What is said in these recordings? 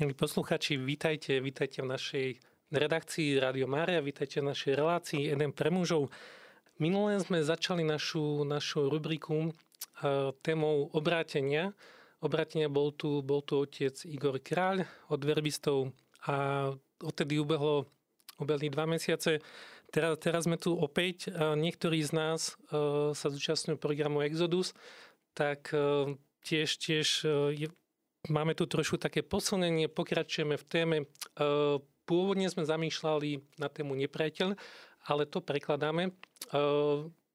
Milí posluchači, vítajte, vítajte v našej redakcii Radio Mária, vítajte v našej relácii Eden pre mužov. Minulé sme začali našu, našu rubriku uh, témou obrátenia. Obrátenia bol tu, bol tu otec Igor Kráľ od verbistov a odtedy ubehlo, ubehli dva mesiace. Teraz, teraz sme tu opäť. Niektorí z nás uh, sa zúčastňujú programu Exodus, tak uh, tiež, tiež je, Máme tu trošku také posunenie, pokračujeme v téme. E, pôvodne sme zamýšľali na tému nepriateľ, ale to prekladáme. E,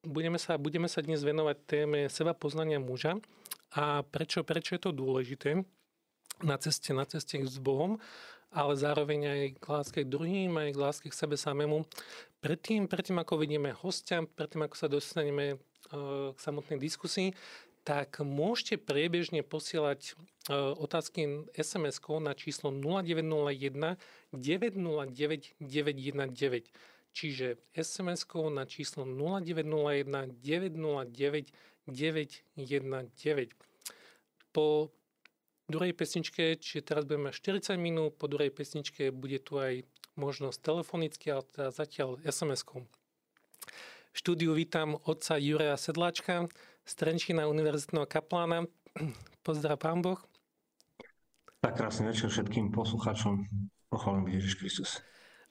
budeme sa, budeme sa dnes venovať téme seba poznania muža a prečo, prečo je to dôležité na ceste, na ceste s Bohom, ale zároveň aj k láske k druhým, aj k láske k sebe samému. Predtým, predtým ako vidíme hostia, predtým ako sa dostaneme e, k samotnej diskusii, tak môžete priebežne posielať e, otázky sms na číslo 0901 909 919. Čiže sms na číslo 0901 909 919. Po druhej pesničke, čiže teraz budeme mať 40 minút, po druhej pesničke bude tu aj možnosť telefonicky, ale teda zatiaľ SMS-kou. V štúdiu vítam otca Juraja Sedláčka, z Trenčína univerzitného kaplána. Pozdrav pán Boh. Tak krásny večer všetkým poslucháčom. Pochválim Ježiš Kristus.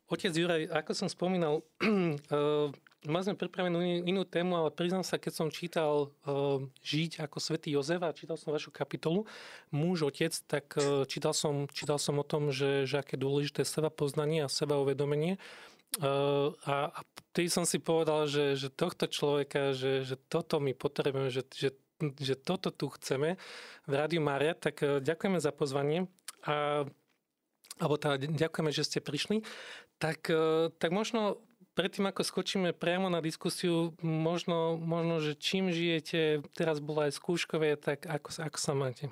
Otec Juraj, ako som spomínal, uh, mali sme pripravenú inú tému, ale priznám sa, keď som čítal uh, Žiť ako svätý Jozef a čítal som vašu kapitolu Muž, otec, tak uh, čítal, som, čítal som o tom, že, že aké dôležité seba poznanie a seba uvedomenie. Uh, a, a tým som si povedal, že, že tohto človeka, že, že toto my potrebujeme, že, že, že toto tu chceme v Rádiu Mária, tak uh, ďakujeme za pozvanie a alebo teda ďakujeme, že ste prišli. Tak, uh, tak možno predtým, ako skočíme priamo na diskusiu, možno, možno že čím žijete, teraz bola aj skúškové, tak ako, ako sa máte?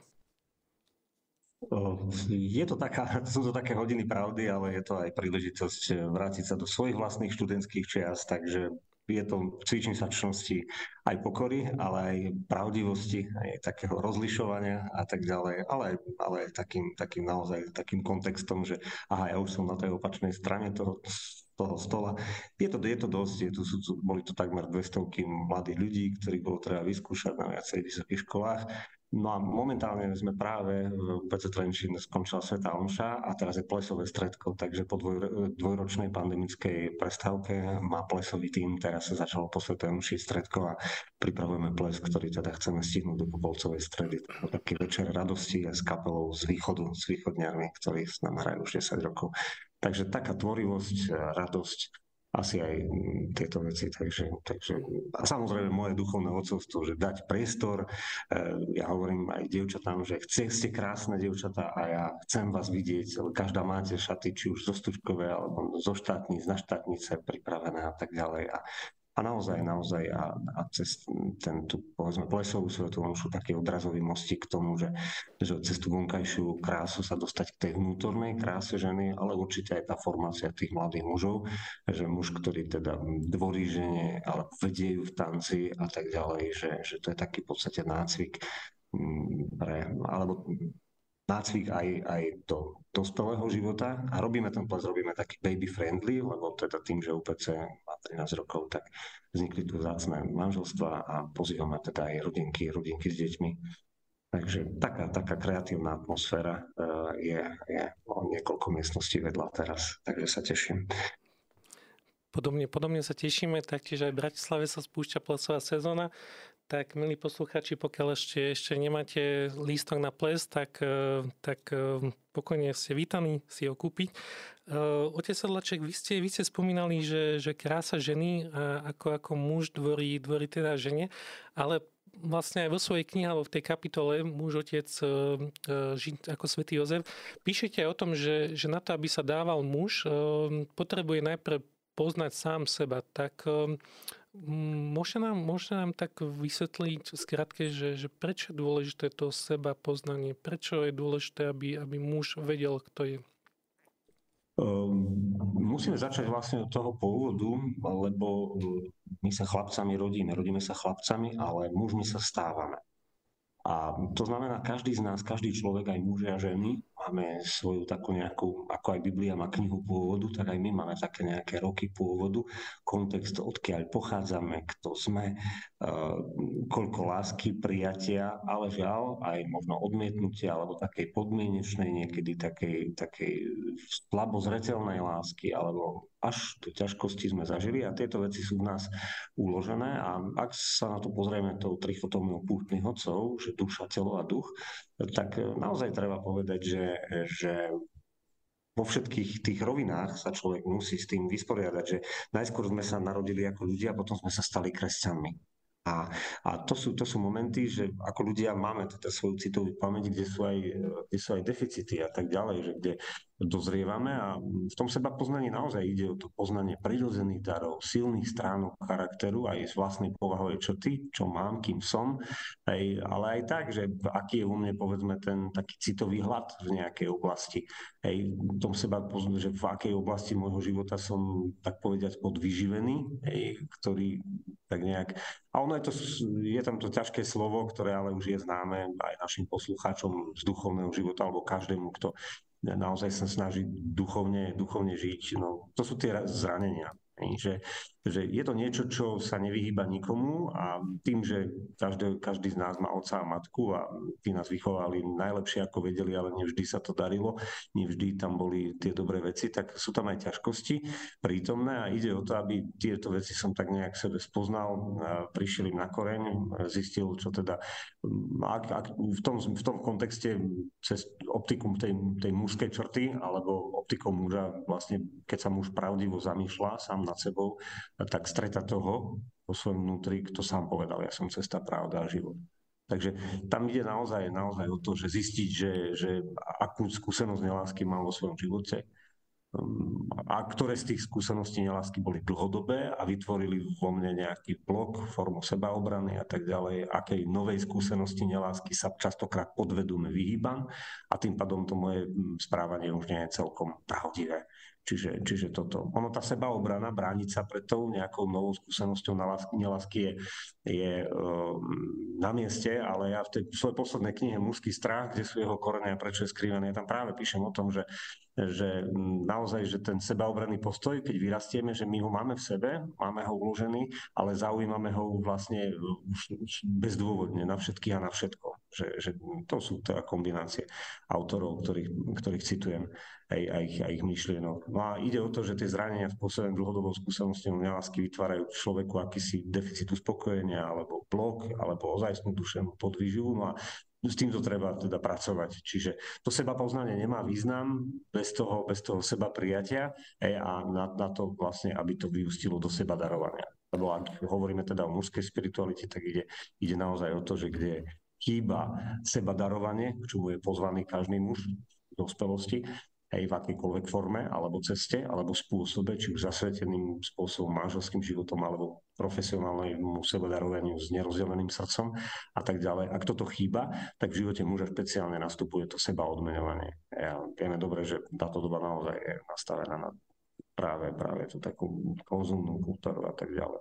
Je to taká, sú to také hodiny pravdy, ale je to aj príležitosť eh, vrátiť sa do svojich vlastných študentských čias, takže je to cvičím sa čnosti aj pokory, ale aj pravdivosti, aj takého rozlišovania a tak ďalej, ale, ale aj takým, takým naozaj takým kontextom, že aha, ja už som na tej opačnej strane toho, toho stola. Je to, je to dosť, je sú, boli to takmer 200 mladých ľudí, ktorých bolo treba vyskúšať na viacerých vysokých školách No a momentálne sme práve v UPC Trenčín skončila Sveta Omša a teraz je plesové stredko, takže po dvoj, dvojročnej pandemickej prestávke má plesový tým, teraz sa začalo po Sveta Omši stredko a pripravujeme ples, ktorý teda chceme stihnúť do Popolcovej stredy. Taký večer radosti a s kapelou z východu, s východňarmi, ktorí s nami hrajú už 10 rokov. Takže taká tvorivosť, radosť, asi aj mm, tieto veci. Takže, takže, a samozrejme moje duchovné odcovstvo, že dať priestor. E, ja hovorím aj dievčatám, že chce, ste krásne dievčatá a ja chcem vás vidieť. Každá máte šaty, či už zo stučkové, alebo zo štátnic, na štátnice pripravené a tak ďalej. A a naozaj, naozaj a, a cez ten tú, povedzme, plesovú svetu on sú taký odrazový mostík k tomu, že, že cez tú vonkajšiu krásu sa dostať k tej vnútornej kráse ženy, ale určite aj tá formácia tých mladých mužov, že muž, ktorý teda dvorí žene, alebo vedie ju v tanci a tak ďalej, že, že to je taký v podstate nácvik mm, pre, alebo nácvik aj, aj do dospelého života a robíme ten ples, robíme taký baby friendly, lebo teda tým, že UPC má 13 rokov, tak vznikli tu vzácne manželstva a pozývame teda aj rodinky, rodinky s deťmi. Takže taká, taká kreatívna atmosféra uh, je, je o niekoľko miestností vedľa teraz, takže sa teším. Podobne, podobne sa tešíme, taktiež aj v Bratislave sa spúšťa plesová sezóna. Tak, milí posluchači, pokiaľ ešte, ešte nemáte lístok na ples, tak, e, tak e, pokojne ste vítaní si ho kúpiť. E, otec Sedlaček, vy ste, vy ste spomínali, že, že krása ženy ako, ako muž dvorí, dvorí teda žene, ale vlastne aj vo svojej knihe alebo v tej kapitole Muž, otec, žiť ako svätý Jozef, píšete aj o tom, že, že na to, aby sa dával muž, potrebuje najprv poznať sám seba. Tak Môžete nám, môžete nám tak vysvetliť skratke, že, že prečo je dôležité to seba poznanie? Prečo je dôležité, aby, aby muž vedel, kto je? Um, musíme začať vlastne od toho pôvodu, lebo my sa chlapcami rodíme, rodíme sa chlapcami, ale mužmi sa stávame. A to znamená, každý z nás, každý človek, aj muži a ženy, máme svoju takú nejakú, ako aj Biblia má knihu pôvodu, tak aj my máme také nejaké roky pôvodu, kontext, odkiaľ pochádzame, kto sme, koľko lásky, prijatia, ale žiaľ aj možno odmietnutia alebo takej podmienečnej, niekedy takej, takej slabo lásky alebo až do ťažkosti sme zažili a tieto veci sú v nás uložené. A ak sa na to pozrieme tou trichotómiou pútnych hodcov, že duša, telo a duch, tak naozaj treba povedať, že, že vo všetkých tých rovinách sa človek musí s tým vysporiadať, že najskôr sme sa narodili ako ľudia, potom sme sa stali kresťanmi. A, a to, sú, to sú momenty, že ako ľudia máme teda svoju citovú pamäť, kde sú, aj, kde sú aj deficity a tak ďalej, že kde dozrievame a v tom seba poznaní naozaj ide o to poznanie prirodzených darov, silných stránok charakteru, aj z vlastnej povahovej črty, čo mám, kým som, aj, ale aj tak, že aký je u mne povedzme ten taký citový hlad v nejakej oblasti. Hej, v tom seba poznám, že v akej oblasti môjho života som tak povediať podvyživený, hej, ktorý tak nejak... A ono je, to, je tam to ťažké slovo, ktoré ale už je známe aj našim poslucháčom z duchovného života, alebo každému, kto naozaj sa snaží duchovne, duchovne žiť. No, to sú tie zranenia. Že, že je to niečo, čo sa nevyhýba nikomu a tým, že každý, každý z nás má otca a matku a tí nás vychovali najlepšie ako vedeli, ale nevždy sa to darilo, nevždy tam boli tie dobré veci, tak sú tam aj ťažkosti prítomné a ide o to, aby tieto veci som tak nejak sebe spoznal, prišiel im na koreň, zistil, čo teda ak, ak, v, tom, v tom kontexte cez optikum tej, tej mužskej črty alebo optikou muža vlastne, keď sa muž pravdivo zamýšľa sám nad sebou, tak streta toho vo svojom vnútri, kto sám povedal, ja som cesta, pravda a život. Takže tam ide naozaj, naozaj o to, že zistiť, že, že akú skúsenosť nelásky mám vo svojom živote, a ktoré z tých skúseností nelásky boli dlhodobé a vytvorili vo mne nejaký blok, formu sebaobrany a tak ďalej, akej novej skúsenosti nelásky sa častokrát podvedome vyhýbam a tým pádom to moje správanie už nie je celkom nahodivé. Čiže, čiže toto. Ono tá sebaobrana, brániť sa pred tou nejakou novou skúsenosťou nelásky je, je uh, na mieste, ale ja v tej svojej poslednej knihe Mužský strach, kde sú jeho korene a prečo je skrývaný, ja tam práve píšem o tom, že, že naozaj, že ten sebaobranný postoj, keď vyrastieme, že my ho máme v sebe, máme ho uložený, ale zaujímame ho vlastne bezdôvodne na všetkých a na všetko. Že, že to sú teda kombinácie autorov, ktorých, ktorých citujem aj, aj, ich, aj ich myšlienok. No a ide o to, že tie zranenia spôsobené dlhodobou skúsenosťou nelásky vytvárajú človeku akýsi deficit uspokojenia, alebo blok, alebo ozajstnú duševnú podvýživu. No a s týmto treba teda pracovať. Čiže to seba poznanie nemá význam bez toho, bez toho seba prijatia a na, na to vlastne, aby to vyústilo do seba darovania. Lebo ak hovoríme teda o mužskej spiritualite, tak ide, ide naozaj o to, že kde chýba seba darovanie, k čomu je pozvaný každý muž v dospelosti, hej, v akýkoľvek forme, alebo ceste, alebo spôsobe, či už zasveteným spôsobom manželským životom, alebo profesionálnemu sebedarovaniu s nerozdeleným srdcom a tak ďalej. Ak toto chýba, tak v živote muža špeciálne nastupuje to seba odmenovanie. Ja, vieme dobre, že táto doba naozaj je nastavená na práve, práve tú takú konzumnú kultúru a tak ďalej.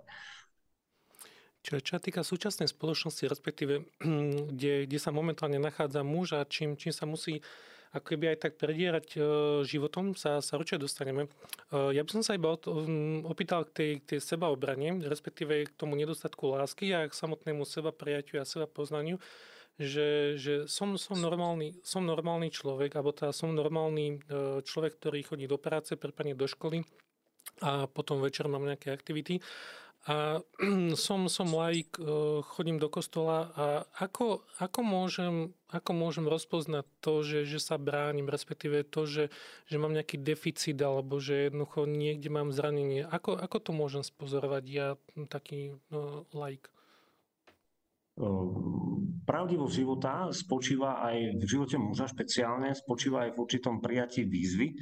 Čo, čo týka súčasnej spoločnosti, respektíve kde, kde sa momentálne nachádza muž a čím, čím sa musí ako keby aj tak predierať e, životom sa, sa určite dostaneme. E, ja by som sa iba opýtal k tej, tej sebaobrane, respektíve k tomu nedostatku lásky a k samotnému seba prijaťu a seba poznaniu, že, že som, som, normálny, som normálny človek, alebo teda som normálny e, človek, ktorý chodí do práce, prípadne do školy a potom večer mám nejaké aktivity a som, som laik, e, chodím do kostola a ako, ako, môžem, ako môžem rozpoznať to, že, že sa bránim, respektíve to, že, že mám nejaký deficit alebo že jednoducho niekde mám zranenie. Ako, ako to môžem spozorovať ja, taký no, laik? Pravdivosť života spočíva aj v živote muža špeciálne, spočíva aj v určitom prijatí výzvy.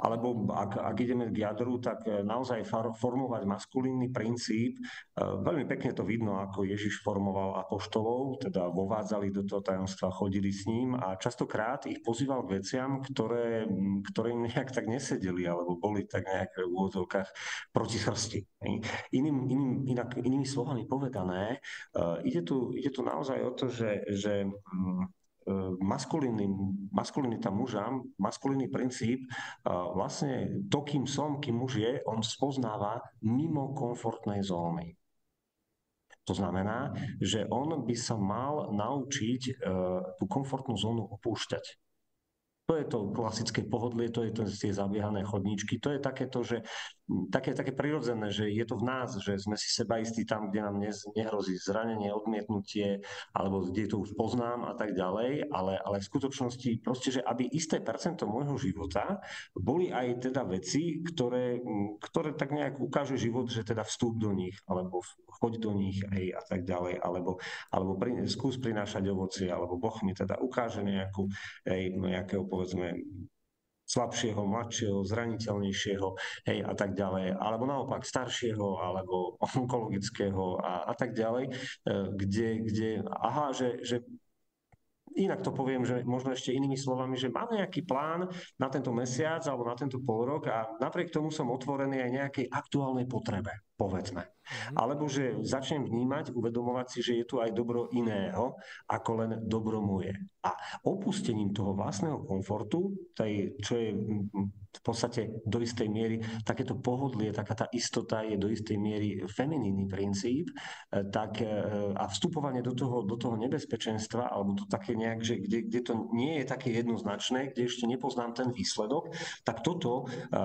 Alebo ak, ak ideme k jadru, tak e, naozaj formovať maskulínny princíp. E, veľmi pekne to vidno, ako Ježiš formoval apoštolov, teda vovádzali do toho tajomstva, chodili s ním a častokrát ich pozýval k veciam, ktoré, ktoré im nejak tak nesedeli alebo boli tak nejak v úvodzovkách proti chrsti. Iným, iným, inak, inými slovami povedané, e, ide tu, ide tu naozaj o to, že, že maskulinita muža, maskulínny princíp, vlastne to, kým som, kým muž je, on spoznáva mimo komfortnej zóny. To znamená, že on by sa mal naučiť e, tú komfortnú zónu opúšťať. To je to klasické pohodlie, to je to tie zabiehané chodníčky, to je takéto, že také, také prirodzené, že je to v nás, že sme si seba istí tam, kde nám nehrozí zranenie, odmietnutie, alebo kde to už poznám a tak ďalej, ale, ale v skutočnosti proste, že aby isté percento môjho života boli aj teda veci, ktoré, ktoré tak nejak ukáže život, že teda vstup do nich, alebo choď do nich aj a tak ďalej, alebo, alebo pri, skús prinášať ovocie, alebo Boh mi teda ukáže nejakú, aj, nejakého povedzme slabšieho, mladšieho, zraniteľnejšieho hej, a tak ďalej, alebo naopak staršieho, alebo onkologického a, a tak ďalej, e, kde, kde aha, že, že inak to poviem, že možno ešte inými slovami, že mám nejaký plán na tento mesiac alebo na tento pol rok a napriek tomu som otvorený aj nejakej aktuálnej potrebe, povedzme. Mm-hmm. Alebo že začnem vnímať, uvedomovať si, že je tu aj dobro iného, ako len dobro moje. A opustením toho vlastného komfortu, tej, čo je v podstate do istej miery takéto pohodlie, taká tá istota je do istej miery feminínny princíp, e, tak e, a vstupovanie do toho, do toho nebezpečenstva, alebo to také nejak, že kde, kde to nie je také jednoznačné, kde ešte nepoznám ten výsledok, tak toto e,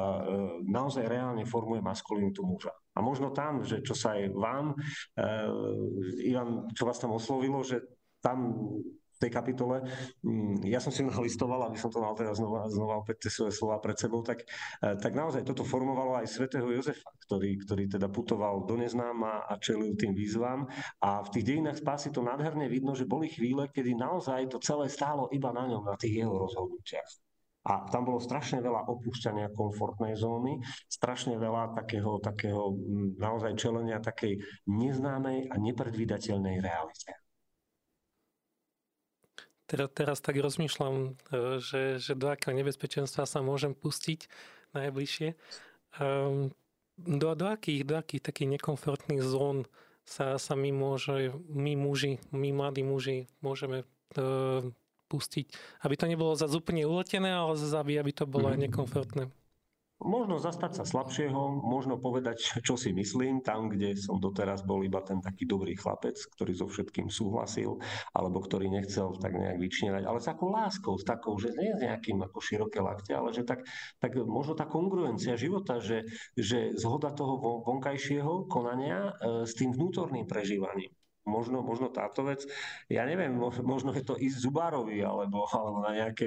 naozaj reálne formuje maskulinitu muža. A možno tam, že čo sa aj vám, uh, Ivan, čo vás tam oslovilo, že tam tej kapitole, um, ja som si nalistoval, aby som to mal teraz znova, znova opäť tie svoje slova pred sebou, tak, uh, tak naozaj toto formovalo aj svätého Jozefa, ktorý, ktorý teda putoval do neznáma a čelil tým výzvam. A v tých dejinách spásy to nádherne vidno, že boli chvíle, kedy naozaj to celé stálo iba na ňom, na tých jeho rozhodnutiach. A tam bolo strašne veľa opúšťania komfortnej zóny, strašne veľa takého, takého naozaj čelenia takej neznámej a nepredvídateľnej realite. Teraz, teraz tak rozmýšľam, e, že, že do akého nebezpečenstva sa môžem pustiť najbližšie. Ehm, do, do, akých, do akých takých nekomfortných zón sa, sa my, môže, my muži, my mladí muži môžeme e, pustiť. Aby to nebolo zase úplne uletené, ale zase aby, to bolo aj mhm. nekomfortné. Možno zastať sa slabšieho, možno povedať, čo si myslím, tam, kde som doteraz bol iba ten taký dobrý chlapec, ktorý so všetkým súhlasil, alebo ktorý nechcel tak nejak vyčnievať, ale s takou láskou, s takou, že nie s nejakým ako široké lakte, ale že tak, tak možno tá kongruencia života, že, že zhoda toho vonkajšieho konania e, s tým vnútorným prežívaním možno, možno táto vec, ja neviem, možno je to ísť zubárovi alebo, alebo na nejaké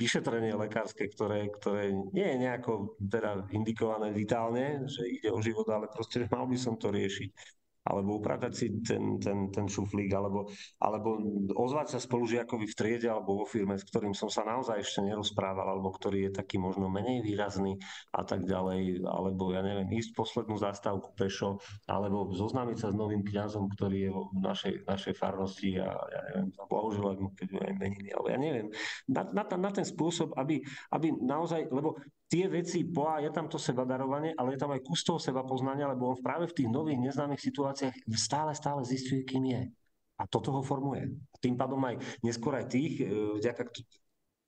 vyšetrenie lekárske, ktoré, ktoré nie je nejako teda indikované vitálne, že ide o život, ale proste mal by som to riešiť alebo upratať si ten, ten, ten šuflík, alebo, alebo ozvať sa spolužiakovi v triede alebo vo firme, s ktorým som sa naozaj ešte nerozprával, alebo ktorý je taký možno menej výrazný a tak ďalej, alebo ja neviem, ísť poslednú zastávku pešo, alebo zoznámiť sa s novým kňazom, ktorý je v našej, našej farnosti a ja neviem, zablahoželať mu, keď aj meniny, alebo ja neviem, na, na, na ten spôsob, aby, aby naozaj, lebo tie veci, boa, je tam to seba darovanie, ale je tam aj kus toho seba poznania, lebo on práve v tých nových neznámych situáciách stále, stále zistuje, kým je. A toto ho formuje. Tým pádom aj neskôr aj tých, e, vďaka,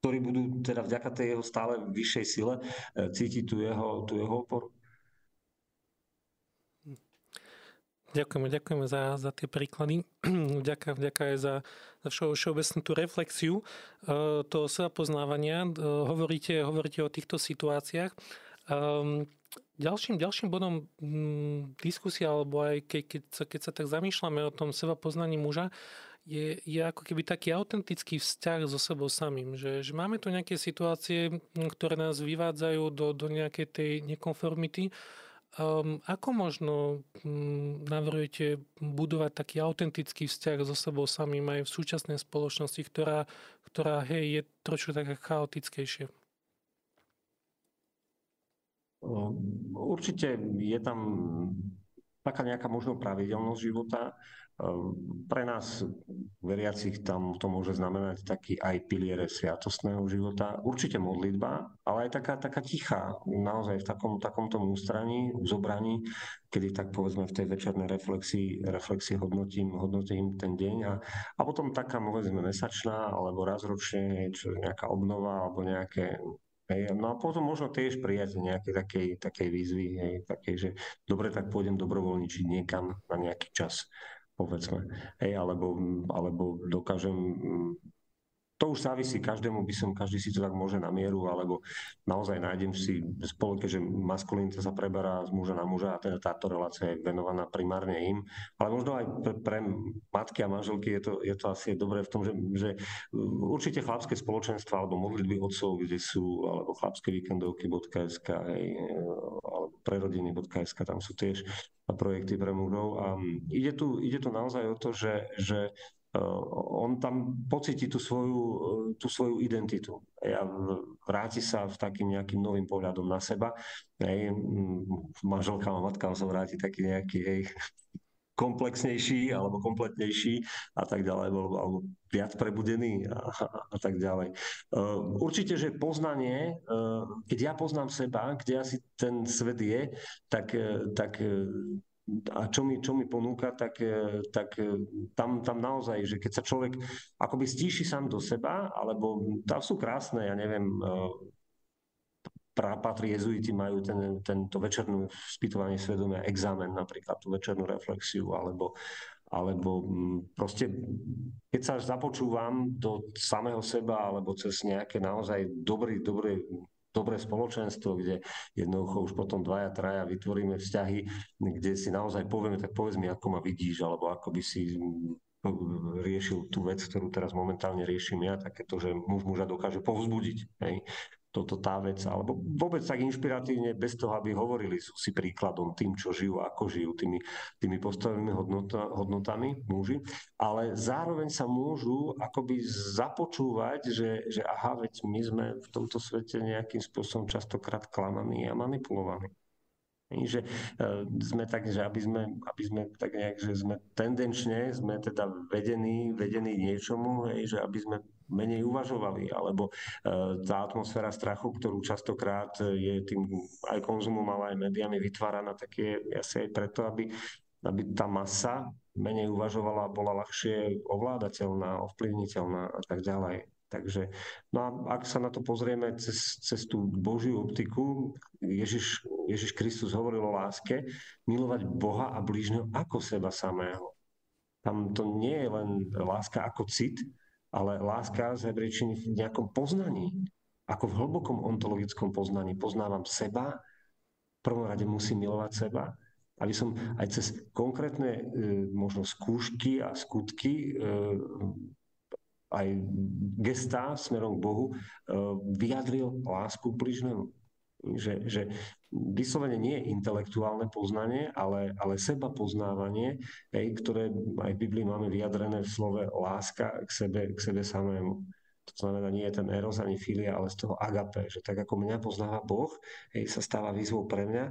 ktorí budú teda vďaka tej jeho stále vyššej sile e, cítiť tú jeho, tú jeho oporu. Ďakujeme, ďakujeme za, za tie príklady. Ďakujem, ďakujem aj za, za všeobecnú tú reflexiu uh, toho seba poznávania. Uh, hovoríte, hovoríte o týchto situáciách. Um, ďalším, ďalším bodom um, diskusia, alebo aj ke, keď, sa, keď sa tak zamýšľame o tom seba poznaní muža, je, je ako keby taký autentický vzťah so sebou samým. Že, že máme tu nejaké situácie, ktoré nás vyvádzajú do, do nejakej tej nekonformity, Um, ako možno um, navrhujete budovať taký autentický vzťah so sebou samým aj v súčasnej spoločnosti, ktorá, ktorá hej, je trošku taká chaotickejšia? Určite je tam taká nejaká možno pravidelnosť života. Ehm, pre nás, veriacich, tam to môže znamenať taký aj piliere sviatostného života. Určite modlitba, ale aj taká, taká tichá, naozaj v takom, takomto ústraní, zobraní, kedy tak povedzme v tej večernej reflexii, reflexii hodnotím, hodnotím ten deň a, a potom taká povedzme mesačná alebo raz ročne, čo nejaká obnova alebo nejaké no a potom možno tiež prijať nejaké takej, takej výzvy, hej, takej, že dobre, tak pôjdem dobrovoľničiť niekam na nejaký čas, povedzme. Hej, alebo, alebo dokážem to už závisí, každému by som, každý si to tak môže na mieru, alebo naozaj nájdem si spoloke, že maskulinita sa preberá z muža na muža a teda táto relácia je venovaná primárne im. Ale možno aj pre, pre matky a manželky je to, je to asi dobré v tom, že, že určite chlapské spoločenstva alebo modlitby otcov, kde sú, alebo chlapské víkendovky.sk alebo prerodiny.sk, tam sú tiež projekty pre mužov. A ide tu, ide tu naozaj o to, že, že on tam pocíti tú svoju, eh, tú svoju identitu. A vráti sa v takým nejakým novým pohľadom na seba. Hej, manželka a matka sa vráti taký nejaký hej, komplexnejší alebo kompletnejší a tak ďalej, alebo, alebo viac prebudený a, a, tak ďalej. Uh, určite, že poznanie, keď ja poznám seba, kde asi ten svet je, tak, tak a čo mi, čo mi ponúka, tak, e, tak e, tam, tam naozaj, že keď sa človek akoby stíši sám do seba, alebo tam sú krásne, ja neviem, e, prápatri jezuiti majú ten, tento večernú spýtovanie svedomia, examen napríklad, tú večernú reflexiu, alebo, alebo proste, keď sa započúvam do samého seba, alebo cez nejaké naozaj dobrý, dobré dobré spoločenstvo, kde jednoducho už potom dvaja, traja vytvoríme vzťahy, kde si naozaj povieme, tak povedz mi, ako ma vidíš, alebo ako by si riešil tú vec, ktorú teraz momentálne riešim ja, takéto, že muž muža dokáže povzbudiť. Hej toto tá vec, alebo vôbec tak inšpiratívne, bez toho, aby hovorili, sú si príkladom tým, čo žijú, ako žijú, tými, tými postavenými hodnota, hodnotami muži, ale zároveň sa môžu akoby započúvať, že, že aha, veď my sme v tomto svete nejakým spôsobom častokrát klamaní a manipulovaní. Že uh, sme tak, že aby sme, aby sme tak nejak, že sme tendenčne, sme teda vedení, vedení niečomu, hej, že aby sme menej uvažovali, alebo e, tá atmosféra strachu, ktorú častokrát je tým aj konzumom, ale aj médiami vytváraná, tak je asi aj preto, aby, aby tá masa menej uvažovala a bola ľahšie ovládateľná, ovplyvniteľná a tak ďalej. Takže, no a ak sa na to pozrieme cez, cez tú Božiu optiku, Ježiš, Ježiš Kristus hovoril o láske, milovať Boha a blížneho ako seba samého. Tam to nie je len láska ako cit, ale láska z hebrejčiny v nejakom poznaní, ako v hlbokom ontologickom poznaní. Poznávam seba, v prvom rade musím milovať seba, aby som aj cez konkrétne e, možno skúšky a skutky e, aj gestá smerom k Bohu e, vyjadril lásku k bližnému. Že, že vyslovene nie je intelektuálne poznanie, ale, ale seba poznávanie, hej, ktoré aj v Biblii máme vyjadrené v slove láska k sebe, k sebe samému. To znamená, nie je ten eros ani filia, ale z toho agape, že tak ako mňa poznáva Boh, hej, sa stáva výzvou pre mňa,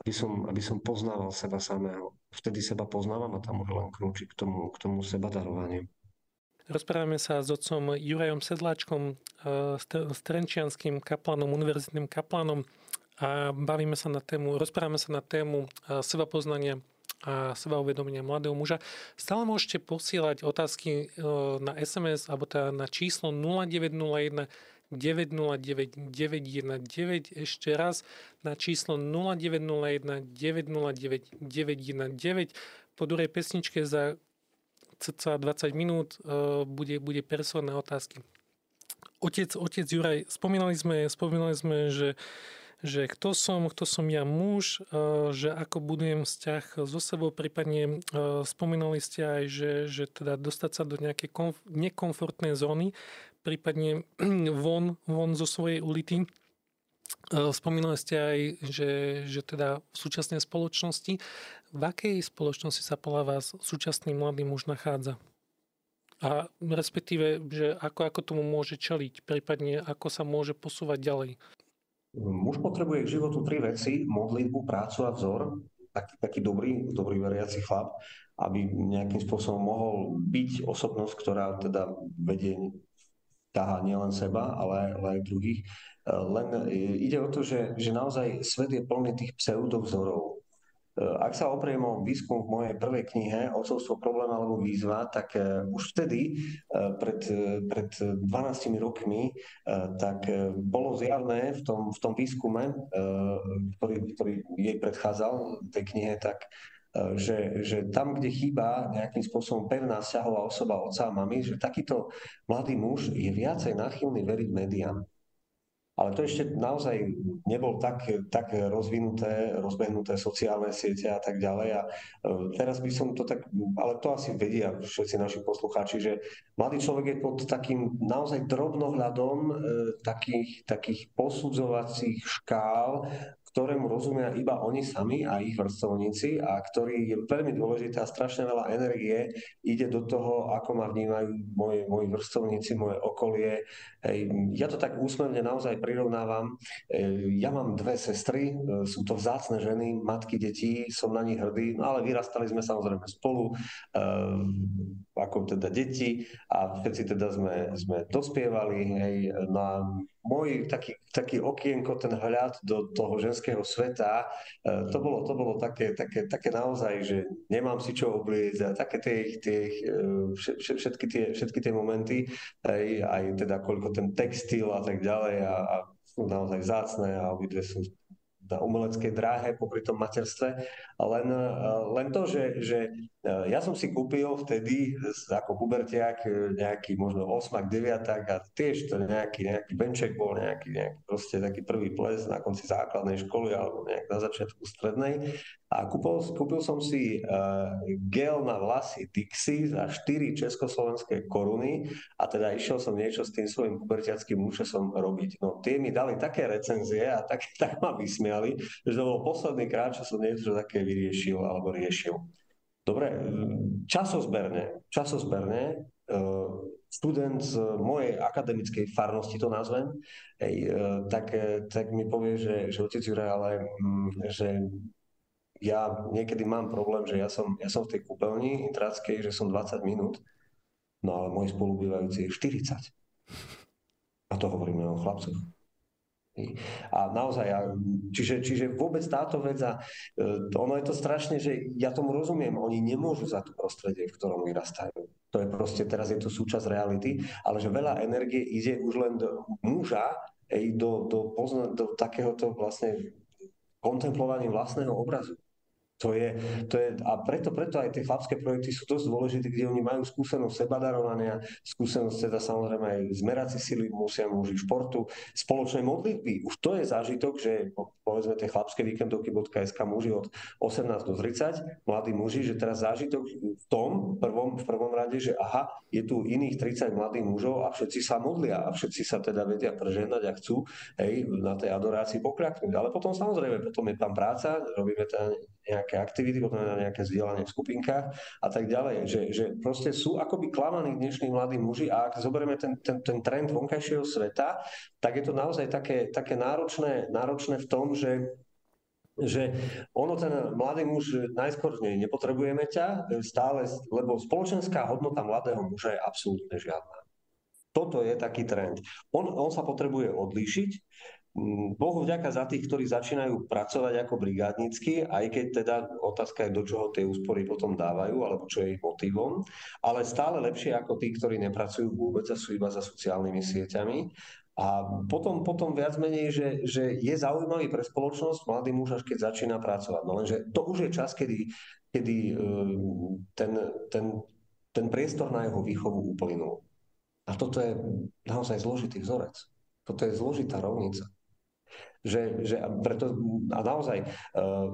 aby som, aby som poznával seba samého. Vtedy seba poznávam a tam už len krúči k tomu, k tomu seba darovaniu. Rozprávame sa s otcom Jurajom Sedláčkom, eh, s trenčianským kaplanom, univerzitným kaplanom a bavíme sa na tému, rozprávame sa na tému seba poznania a seba uvedomenia mladého muža. Stále môžete posielať otázky e, na SMS alebo teda na číslo 0901 909 919 ešte raz na číslo 0901 909 919 po druhej pesničke za cca 20 minút e, bude, bude personálne otázky. Otec, otec Juraj, spomínali sme, spomínali sme, že že kto som, kto som ja muž, e, že ako budujem vzťah so sebou, prípadne e, spomínali ste aj, že, že teda dostať sa do nejakej konf- nekomfortnej zóny, prípadne von, von zo svojej ulity. E, spomínali ste aj, že, že teda v súčasnej spoločnosti, v akej spoločnosti sa podľa vás súčasný mladý muž nachádza? A respektíve, že ako, ako tomu môže čeliť, prípadne ako sa môže posúvať ďalej. Muž potrebuje k životu tri veci, modlitbu, prácu a vzor. taký, taký dobrý, dobrý veriaci chlap, aby nejakým spôsobom mohol byť osobnosť, ktorá teda vedie ťahá nielen seba, ale, ale aj druhých. Len ide o to, že, že naozaj svet je plný tých pseudovzorov. Ak sa opriem o výskum v mojej prvej knihe Ocovstvo problém alebo výzva, tak e, už vtedy, e, pred, e, pred 12 rokmi, tak bolo zjavné v tom, v tom výskume, ktorý, ktorý jej predchádzal, tej knihe, tak že, že tam, kde chýba nejakým spôsobom pevná vzťahová osoba otca a mamy, že takýto mladý muž je viacej náchylný veriť médiám. Ale to ešte naozaj nebol tak, tak rozvinuté, rozbehnuté sociálne siete a tak ďalej. A e, teraz by som to tak, ale to asi vedia všetci naši poslucháči, že mladý človek je pod takým naozaj drobnohľadom e, takých, takých posudzovacích škál, ktorému rozumia iba oni sami a ich vrstovníci a ktorý je veľmi dôležité a strašne veľa energie ide do toho, ako ma vnímajú moji, moji vrstovníci, moje okolie. Ja to tak úsmevne naozaj prirovnávam. Ja mám dve sestry, sú to vzácne ženy, matky detí, som na nich hrdý, no ale vyrastali sme samozrejme spolu, ako teda deti a všetci teda sme, sme dospievali. Hej, no môj taký, taký okienko, ten hľad do toho ženského sveta, e, to bolo, to bolo také, také, také naozaj, že nemám si čo obliecť a také tie, tie, e, všetky, tie, všetky tie momenty, aj, aj teda koľko ten textil a tak ďalej a, a naozaj vzácne a obidve sú umeleckej dráhe popri tom materstve. Len, len to, že, že e, ja som si kúpil vtedy ako pubertiak e, nejaký možno 8 9 a tiež to nejaký, nejaký benček bol nejaký, nejaký proste taký prvý ples na konci základnej školy alebo nejak na začiatku strednej. A kúpil, kúpil som si uh, gel na vlasy Dixie za 4 československé koruny a teda išiel som niečo s tým svojim pubertiackým účesom robiť. No tie mi dali také recenzie a tak, tak ma vysmiali, že to bol posledný krát, čo som niečo také vyriešil alebo riešil. Dobre, časozberne, časozberne uh, študent z mojej akademickej farnosti, to nazvem, uh, tak, tak mi povie, že, že otec Juraj, ale um, že ja niekedy mám problém, že ja som, ja som v tej kúpeľni intráckej, že som 20 minút, no ale môj spolubývajúci je 40. A to hovoríme o chlapcoch. A naozaj, čiže, čiže vôbec táto vec, a e, ono je to strašne, že ja tomu rozumiem, oni nemôžu za to prostredie, v ktorom vyrastajú. To je proste, teraz je to súčasť reality, ale že veľa energie ide už len do muža, ej, do, do, pozna, do takéhoto vlastne kontemplovaním vlastného obrazu. To je, to je, a preto, preto aj tie chlapské projekty sú dosť dôležité, kde oni majú skúsenosť sebadarovania, skúsenosť teda samozrejme aj zmerací sily, musia muži športu, spoločnej modlitby. Už to je zážitok, že povedzme tie chlapské víkendovky.sk muži od 18 do 30, mladí muži, že teraz zážitok v tom prvom, v prvom rade, že aha, je tu iných 30 mladých mužov a všetci sa modlia a všetci sa teda vedia preženať a chcú hej, na tej adorácii pokľaknúť. Ale potom samozrejme, potom je tam práca, robíme tam nejaké aktivity, potom na nejaké vzdielanie v skupinkách a tak ďalej. Že, že proste sú akoby klamaní dnešní mladí muži a ak zoberieme ten, ten, ten trend vonkajšieho sveta, tak je to naozaj také, také náročné, náročné v tom, že že ono ten mladý muž najskôr nej nepotrebujeme ťa stále, lebo spoločenská hodnota mladého muža je absolútne žiadna. Toto je taký trend. On, on sa potrebuje odlíšiť, Bohu vďaka za tých, ktorí začínajú pracovať ako brigádnicky, aj keď teda otázka je, do čoho tie úspory potom dávajú, alebo čo je ich motivom, ale stále lepšie ako tí, ktorí nepracujú vôbec a sú iba za sociálnymi sieťami. A potom, potom viac menej, že, že je zaujímavý pre spoločnosť mladý muž, až keď začína pracovať. No lenže to už je čas, kedy, kedy e, ten, ten, ten priestor na jeho výchovu uplynul. A toto je naozaj zložitý vzorec. Toto je zložitá rovnica že, že preto, a naozaj uh,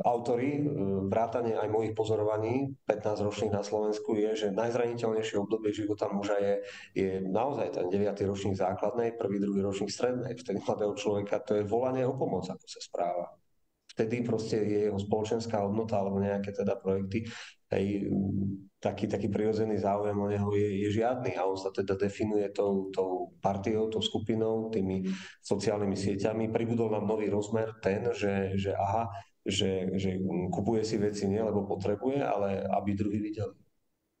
autory, uh, vrátane aj mojich pozorovaní, 15 ročných na Slovensku, je, že najzraniteľnejšie obdobie života muža je, je naozaj ten 9. ročník základnej, prvý, druhý ročník strednej. Vtedy mladého človeka to je volanie o pomoc, ako sa správa vtedy proste je jeho spoločenská hodnota alebo nejaké teda projekty, hej, taký, taký prirodzený záujem o neho je, je žiadny a on sa teda definuje tou, tou partiou, tou skupinou, tými sociálnymi sieťami. Pribudol nám nový rozmer ten, že, že aha, že, že kupuje si veci nie lebo potrebuje, ale aby druhý videli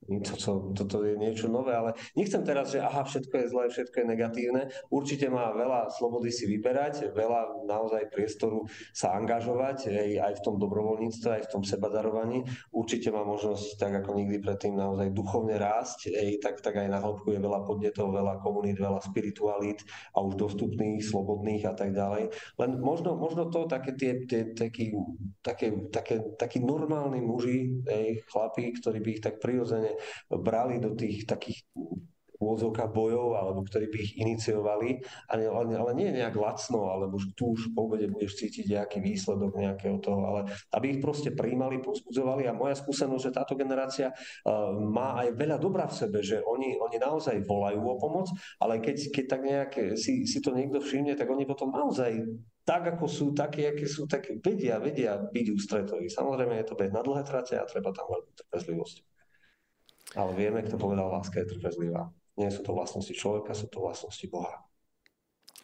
toto, toto je niečo nové, ale nechcem teraz, že aha, všetko je zlé, všetko je negatívne. Určite má veľa slobody si vyberať, veľa naozaj priestoru sa angažovať aj, aj v tom dobrovoľníctve, aj v tom sebadarovaní. Určite má možnosť, tak ako nikdy predtým, naozaj duchovne rásť, aj, tak, tak aj na hĺbku je veľa podnetov, veľa komunít, veľa spiritualít a už dostupných, slobodných a tak ďalej. Len možno, možno to také tie, tie taký, také, také, takí normálni muži, aj, chlapí, ktorí by ich tak prirodzene brali do tých takých úvodzovka bojov, alebo ktorí by ich iniciovali, ale, ale nie nejak lacno, alebo tu už po obede budeš cítiť nejaký výsledok nejakého toho, ale aby ich proste príjmali, pozbudzovali a moja skúsenosť, že táto generácia uh, má aj veľa dobra v sebe, že oni, oni naozaj volajú o pomoc, ale keď, keď tak nejak si, si to niekto všimne, tak oni potom naozaj tak, ako sú, takí, aké sú, tak vedia, vedia byť ústretoví. Samozrejme je to bez na dlhé trate a treba tam veľmi trpezlivosť. Ale vieme, kto povedal, láska je trpezlivá. Nie sú to vlastnosti človeka, sú to vlastnosti Boha.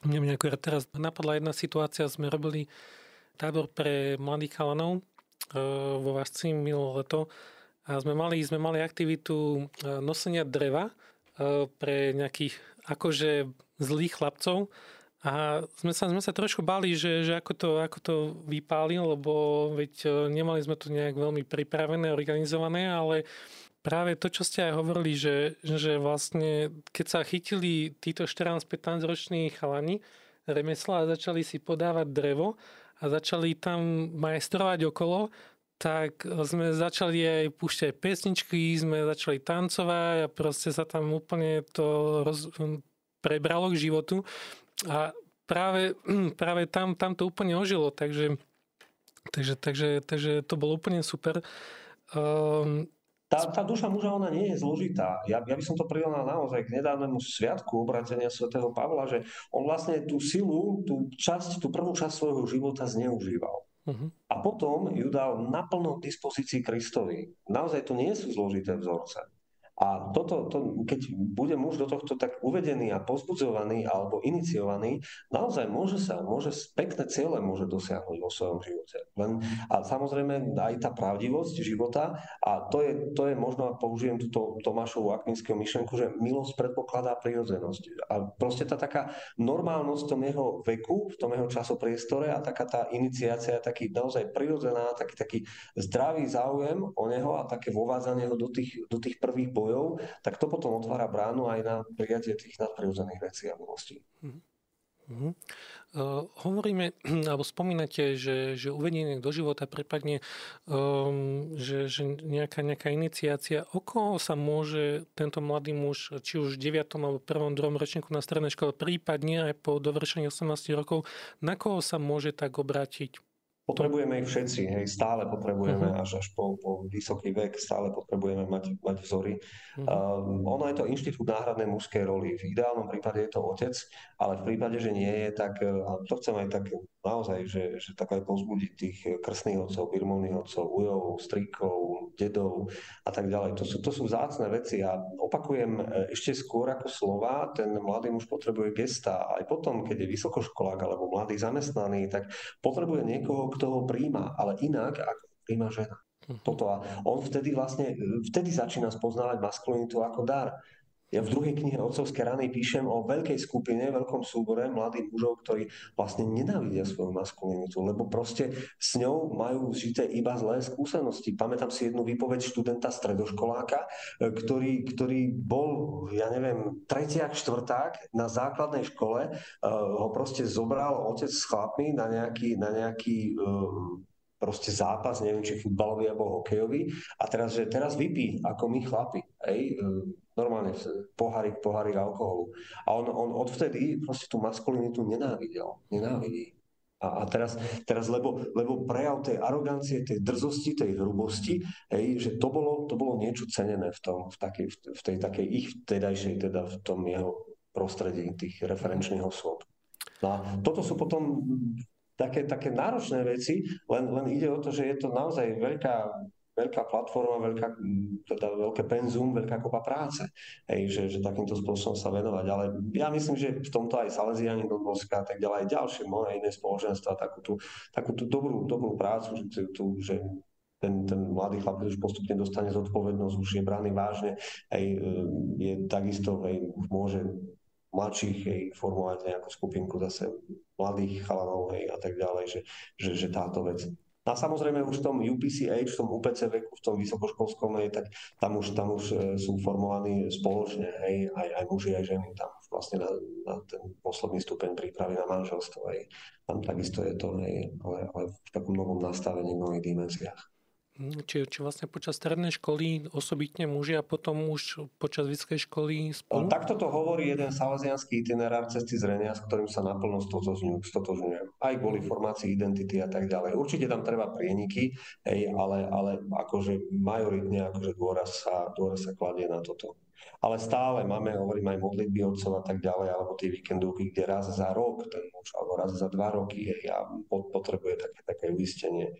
Mne mňa teraz napadla jedna situácia. Sme robili tábor pre mladých chalanov e, vo Vasci minulé leto a sme mali, sme mali aktivitu e, nosenia dreva e, pre nejakých akože zlých chlapcov a sme sa, sme sa trošku bali, že, že ako, to, ako to vypáli, lebo veď nemali sme to nejak veľmi pripravené, organizované, ale práve to, čo ste aj hovorili, že, že vlastne keď sa chytili títo 14-15 roční chalani remesla a začali si podávať drevo a začali tam majstrovať okolo, tak sme začali aj púšťať pesničky, sme začali tancovať a proste sa tam úplne to roz, prebralo k životu a práve, práve tam, tam to úplne ožilo, takže, takže, takže, takže to bolo úplne super. Um, tá, tá duša muža, ona nie je zložitá. Ja, ja by som to prirovnal naozaj k nedávnemu sviatku obratenia svätého Pavla, že on vlastne tú silu, tú časť, tú prvú časť svojho života zneužíval. Uh-huh. A potom ju dal naplno dispozícii Kristovi. Naozaj to nie sú zložité vzorce. A toto, to, keď bude muž do tohto tak uvedený a pozbudzovaný alebo iniciovaný, naozaj môže sa, môže pekné ciele môže dosiahnuť vo svojom živote. Len, a samozrejme aj tá pravdivosť života, a to je, to je možno, použijem túto Tomášovú akvinského myšlenku, že milosť predpokladá prirodzenosť. A proste tá taká normálnosť v tom jeho veku, v tom jeho časopriestore a taká tá iniciácia, taký naozaj prirodzená, taký, taký zdravý záujem o neho a také vovádzanie ho do tých, do tých prvých bojov tak to potom otvára bránu aj na prijatie tých nadprirodzených vecí a milostí. Uh, hovoríme, alebo spomínate, že, že uvedenie do života, prípadne, um, že, že nejaká, nejaká iniciácia, o koho sa môže tento mladý muž, či už v 9. alebo 1. 2. ročníku na strednej škole, prípadne aj po dovršení 18 rokov, na koho sa môže tak obrátiť? Potrebujeme ich všetci, hej, stále potrebujeme uh-huh. až, až po, po vysoký vek, stále potrebujeme mať, mať vzory. Uh-huh. Um, ono je to inštitút náhradnej mužskej roli. V ideálnom prípade je to otec, ale v prípade, že nie je, tak a to chcem aj tak naozaj, že, že tak aj pozbudiť tých krstných otcov, birmovných otcov, ujov, strikov, dedov a tak ďalej. To sú, to sú vzácne veci a opakujem e, ešte skôr ako slova, ten mladý muž potrebuje gesta. Aj potom, keď je vysokoškolák alebo mladý zamestnaný, tak potrebuje niekoho, kto ho príjma, ale inak ako príjma žena. Mhm. Toto a on vtedy vlastne, vtedy začína spoznávať maskulinitu ako dar. Ja v druhej knihe Otcovské rany píšem o veľkej skupine, veľkom súbore mladých mužov, ktorí vlastne nenávidia svoju maskulinitu, lebo proste s ňou majú žité iba zlé skúsenosti. Pamätám si jednu výpoveď študenta stredoškoláka, e, ktorý, ktorý bol, ja neviem, tretiak, štvrták na základnej škole, uh, ho proste zobral otec s chlapmi na nejaký, na nejaký uh, proste zápas, neviem, či futbalový alebo hokejový. A teraz, že teraz vypí, ako my chlapi, hej, normálne pohárik, pohárik alkoholu. A on, on odvtedy proste tú maskulinitu nenávidel. Nenávidí. A, a teraz, teraz lebo, lebo prejav tej arogancie, tej drzosti, tej hrubosti, hej, že to bolo, to bolo niečo cenené v, tom, v, takej, v tej takej ich vtedajšej, teda v tom jeho prostredí tých referenčných osôb. No a toto sú potom také, také náročné veci, len, len ide o to, že je to naozaj veľká veľká platforma, veľká, teda veľké penzum, veľká kopa práce, hej, že, že takýmto spôsobom sa venovať. Ale ja myslím, že v tomto aj Salesiani do Boska a tak ďalej, aj ďalšie mnohé iné spoločenstva, takú tú, takú tú dobrú, dobrú prácu, že, tú, že ten, ten mladý chlap, už postupne dostane zodpovednosť, už je braný vážne, aj je takisto, aj môže mladších hej, formovať nejakú skupinku zase mladých chalanov hej, a tak ďalej, že, že, že táto vec a samozrejme už v tom UPCH, v tom UPC veku, v tom vysokoškolskom, hej, tak tam už, tam už e, sú formovaní spoločne, hej, aj, aj muži, aj ženy, tam vlastne na, na ten posledný stupeň prípravy na manželstvo, hej. Tam takisto je to, hej, ale, ale v takom novom nastavení, v nových dimenziách. Hm, či, či vlastne počas strednej školy osobitne muži a potom už počas vysokej školy spolu? Takto to hovorí jeden salesianský itinerár cesty zrenia, s ktorým sa naplno stotožňujem. Aj kvôli formácii identity a tak ďalej. Určite tam treba prieniky, hej, ale, ale akože majoritne akože dôraz sa, dôraz sa kladie na toto. Ale stále máme, hovorím aj modlitby otcov a tak ďalej, alebo tie víkendovky, kde raz za rok ten muž, alebo raz za dva roky hej, a potrebuje také, také uistenie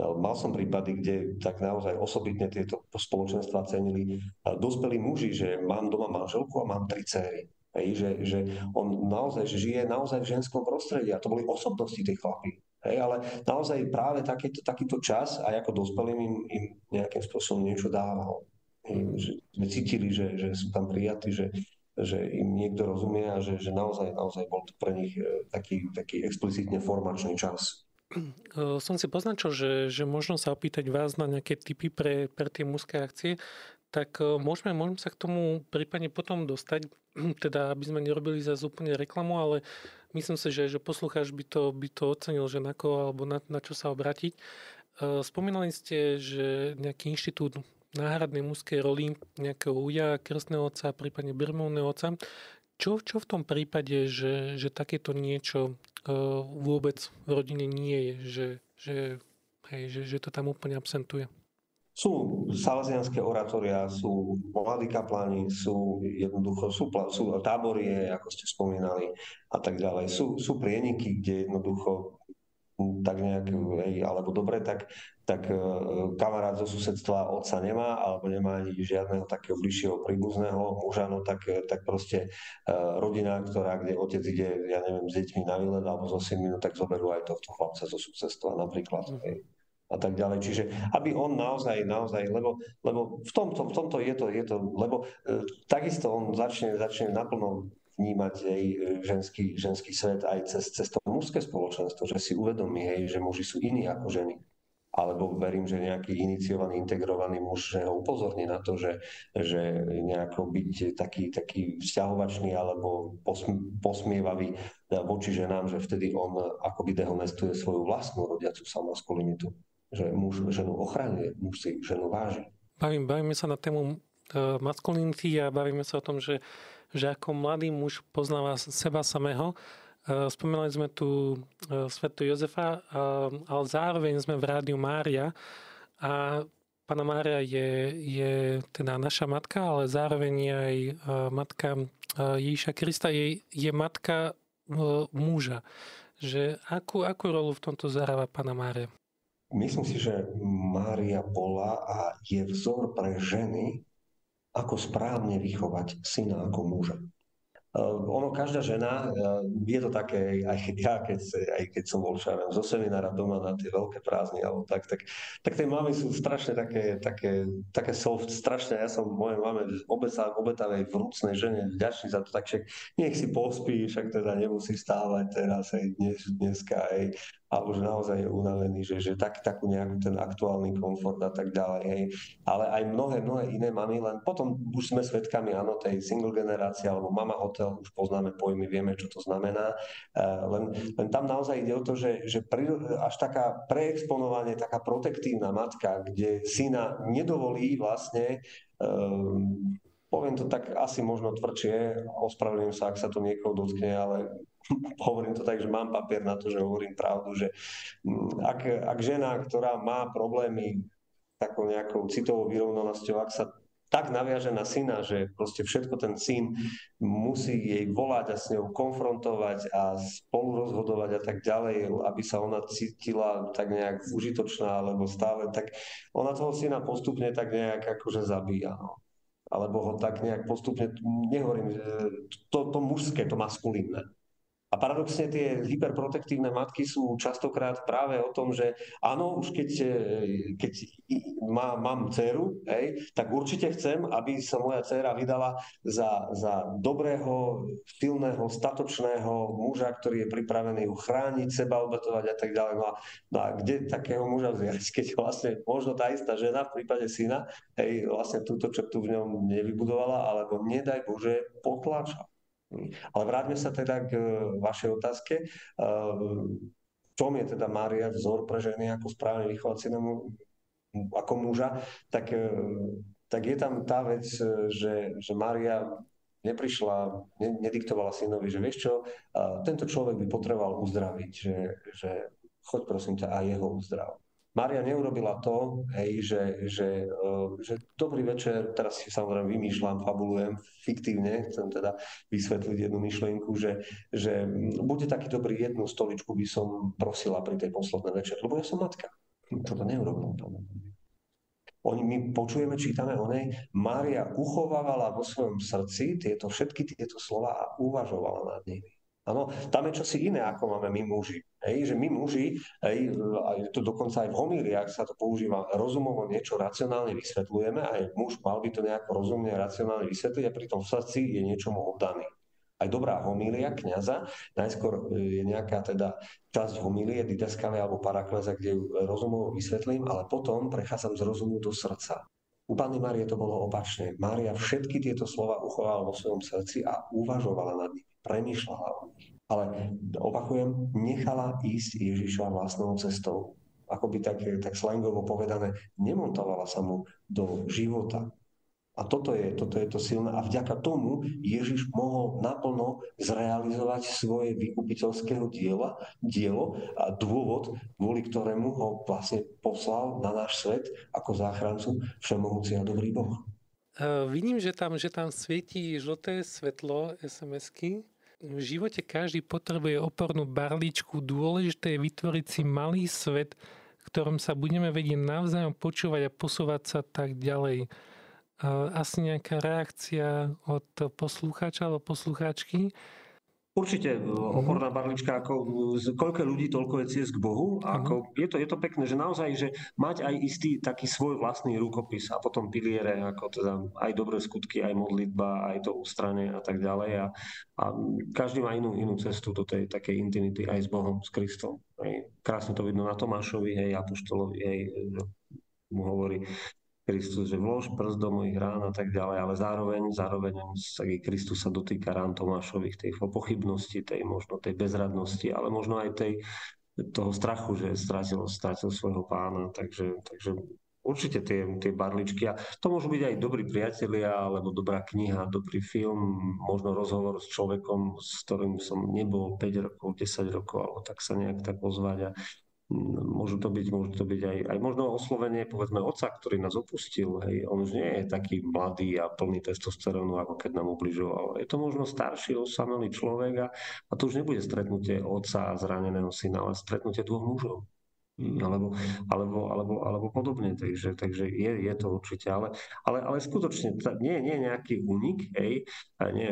mal som prípady, kde tak naozaj osobitne tieto spoločenstva cenili dospelí muži, že mám doma manželku a mám tri céry. Hej, že, že on naozaj že žije naozaj v ženskom prostredí a to boli osobnosti tých chlapí. Hej, ale naozaj práve takýto, takýto čas a ako dospelým im, im nejakým spôsobom niečo dával. Hej, že sme cítili, že, že sú tam prijatí, že, že im niekto rozumie a že, že naozaj, naozaj bol to pre nich e, taký, taký explicitne formačný čas. Eh, som si poznačil, že, že možno sa opýtať vás na nejaké typy pre, pre tie mužské akcie, tak eh, môžeme, môžeme sa k tomu prípadne potom dostať, teda aby sme nerobili zase úplne reklamu, ale myslím si, že, že poslucháč by to, by to ocenil, že na koho alebo na, na čo sa obrátiť. Eh, spomínali ste, že nejaký inštitút náhradnej mužskej roli nejakého uja, krstného otca, prípadne birmovného otca. Čo, čo v tom prípade, že, že takéto niečo vôbec v rodine nie je, že, že, hej, že, že to tam úplne absentuje? Sú salesianské oratória, sú mladí kapláni, sú jednoducho, sú, sú táborie, ako ste spomínali a tak ďalej. Sú, sú prieniky, kde jednoducho tak nejak, hej, alebo dobre, tak tak e, kamarát zo susedstva otca nemá, alebo nemá ani žiadneho takého bližšieho príbuzného muža, no tak, e, tak proste e, rodina, ktorá, kde otec ide, ja neviem, s deťmi na výlet alebo so synmi, no tak zoberú aj tohto chlapca zo susedstva napríklad. Mm. A tak ďalej. Čiže aby on naozaj, naozaj, lebo, lebo v, tomto, v tomto je to, je to lebo e, takisto on začne, začne naplno vnímať aj ženský, ženský svet aj cez, cez to mužské spoločenstvo, že si uvedomí, hej, že muži sú iní ako ženy alebo verím, že nejaký iniciovaný, integrovaný muž ho upozorní na to, že, že nejako byť taký, taký vzťahovačný alebo posmievavý voči ženám, že vtedy on akoby dehonestuje svoju vlastnú rodiacu samaskulinitu. Že muž ženu ochraňuje, muž si ženu váži. Bavím, bavíme sa na tému uh, maskulinity a bavíme sa o tom, že, že ako mladý muž poznáva seba samého Eh, spomínali sme tu eh, svetu Jozefa, eh, ale zároveň sme v Rádiu Mária a Pana Mária je, je teda naša matka, ale zároveň je aj matka Ježiša Krista, je, je matka muža. Že akú, akú rolu v tomto zahráva Pana Mária? Myslím si, že Mária bola a je vzor pre ženy, ako správne vychovať syna ako muža. Uh, ono, každá žena, uh, je to také, aj ja, keď, aj keď som bol šarem zo seminára doma na tie veľké prázdny, alebo tak, tak, tak tie mamy sú strašne také, také, také soft, strašne, ja som mojej mame obetavej vrúcnej žene vďačný za to, takže nech si pospí, však teda nemusí stávať teraz, aj dnes, dneska, aj a už naozaj je unavený, že, že tak, takú nejaký ten aktuálny komfort a tak ďalej. Hej. Ale aj mnohé, mnohé iné mamy, len potom už sme svedkami, áno, tej single generácie alebo mama hotel, už poznáme pojmy, vieme, čo to znamená. Uh, len, len tam naozaj ide o to, že, že pri, až taká preexponovanie, taká protektívna matka, kde syna nedovolí vlastne um, poviem to tak asi možno tvrdšie, ospravedlňujem sa, ak sa to niekoho dotkne, ale hovorím to tak, že mám papier na to, že hovorím pravdu, že mm, ak, ak žena, ktorá má problémy takou nejakou citovou vyrovnanosťou, ak sa tak naviaže na syna, že proste všetko ten syn musí jej volať a s ňou konfrontovať a spolu rozhodovať a tak ďalej, aby sa ona cítila tak nejak užitočná alebo stále, tak ona toho syna postupne tak nejak akože zabíja. No. Alebo ho tak nejak postupne, nehovorím, to, to mužské, to maskulínne. A paradoxne tie hyperprotektívne matky sú častokrát práve o tom, že áno, už keď, e, keď má, mám dceru, hej, tak určite chcem, aby sa moja dcera vydala za, za dobrého, silného, statočného muža, ktorý je pripravený ju chrániť, seba obetovať a tak ďalej. No a, no a kde takého muža vziať, keď vlastne možno tá istá žena v prípade syna, hej, vlastne túto črtu v ňom nevybudovala, alebo nedaj Bože potlača. Ale vráťme sa teda k e, vašej otázke. E, v čom je teda Mária vzor pre ženy ako správne vychovať ako muža, tak, e, tak je tam tá vec, že, že Mária neprišla, nediktovala synovi, že vieš čo, tento človek by potreboval uzdraviť, že, že choď prosím ťa a jeho uzdrav. Mária neurobila to, hej, že, že, uh, že dobrý večer, teraz si samozrejme vymýšľam, fabulujem, fiktívne, chcem teda vysvetliť jednu myšlienku, že, že bude taký dobrý, jednu stoličku by som prosila pri tej poslednej večer, lebo ja som matka. Toto neurobil. Oni, my počujeme, čítame o nej, Mária uchovávala vo svojom srdci tieto, všetky tieto slova a uvažovala nad nimi. Áno, tam je čosi iné, ako máme my muži. Hej, že my muži, hej, a to dokonca aj v homíliách sa to používa, rozumovo niečo racionálne vysvetľujeme, aj muž mal by to nejako rozumne racionálne vysvetliť a pritom v srdci je niečomu oddaný. Aj dobrá homília kniaza, najskôr e, je nejaká teda časť homílie, didaskaly alebo parakleza, kde ju rozumovo vysvetlím, ale potom prechádzam z rozumu do srdca. U Panny Márie to bolo opačne. Mária všetky tieto slova uchovala vo svojom srdci a uvažovala nad nimi, premýšľala o nich ale opakujem, nechala ísť Ježiša vlastnou cestou. Ako by tak, tak slangovo povedané, nemontovala sa mu do života. A toto je, toto je to silné. A vďaka tomu Ježiš mohol naplno zrealizovať svoje vykupiteľského diela, dielo a dôvod, kvôli ktorému ho vlastne poslal na náš svet ako záchrancu všemohúci a dobrý Boh. Uh, vidím, že tam, že tam svietí žlté svetlo SMS-ky v živote každý potrebuje opornú barličku. Dôležité je vytvoriť si malý svet, v ktorom sa budeme vedieť navzájom počúvať a posúvať sa tak ďalej. Asi nejaká reakcia od poslucháča alebo poslucháčky. Určite, e, oporná barlička, ako koľko ľudí, toľko je ciest k Bohu. A ako, je, to, je to pekné, že naozaj, že mať aj istý taký svoj vlastný rukopis a potom piliere, ako teda aj dobré skutky, aj modlitba, aj to ústranie a tak ďalej. A, a každý má inú, inú cestu do tej takej intimity aj s Bohom, s Kristom. Hej. Krásne to vidno na Tomášovi, hej, Apoštolovi, hej, mu hovorí, Kristus, že vlož prst do mojich rán a tak ďalej, ale zároveň, zároveň taký Kristus sa dotýka rán Tomášových, tej pochybnosti, tej možno tej bezradnosti, ale možno aj tej, toho strachu, že stratil, stratil svojho pána, takže, takže určite tie, tie barličky. A to môžu byť aj dobrí priatelia, alebo dobrá kniha, dobrý film, možno rozhovor s človekom, s ktorým som nebol 5 rokov, 10 rokov, alebo tak sa nejak tak pozvať a Môžu to byť, môžu to byť aj, aj možno oslovenie, povedzme, otca, ktorý nás opustil. Hej. On už nie je taký mladý a plný testosterónu, ako keď nám ubližoval. Je to možno starší, osamelý človek a, a to už nebude stretnutie otca a zraneného syna, ale stretnutie dvoch mužov alebo, alebo, alebo, alebo podobne. Takže, takže je, je to určite. Ale, ale, ale skutočne nie, nie je nejaký únik, hej, nie,